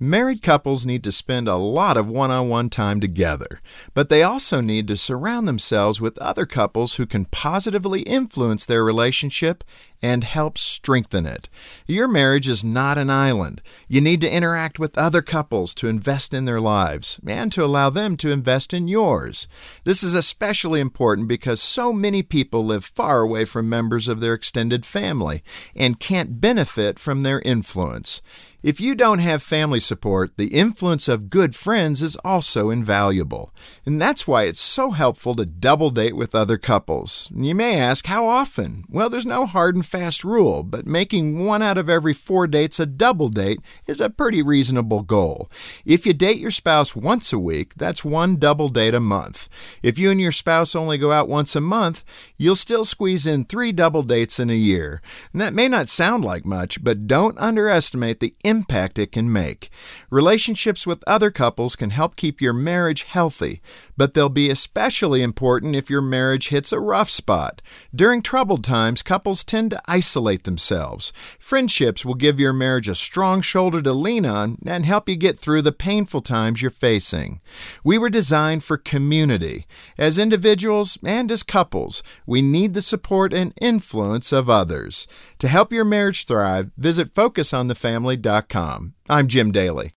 Married couples need to spend a lot of one on one time together, but they also need to surround themselves with other couples who can positively influence their relationship and help strengthen it. Your marriage is not an island. You need to interact with other couples to invest in their lives and to allow them to invest in yours. This is especially important because so many people live far away from members of their extended family and can't benefit from their influence. If you don't have family support, the influence of good friends is also invaluable. And that's why it's so helpful to double date with other couples. You may ask, how often? Well, there's no hard and fast rule, but making one out of every four dates a double date is a pretty reasonable goal. If you date your spouse once a week, that's one double date a month. If you and your spouse only go out once a month, you'll still squeeze in three double dates in a year. And that may not sound like much, but don't underestimate the impact it can make. Relationships with other couples can help keep your marriage healthy, but they'll be especially important if your marriage hits a rough spot. During troubled times, couples tend to isolate themselves. Friendships will give your marriage a strong shoulder to lean on and help you get through the painful times you're facing. We were designed for community. As individuals and as couples, we need the support and influence of others. To help your marriage thrive, visit FocusOnTheFamily.com. I'm Jim Daly.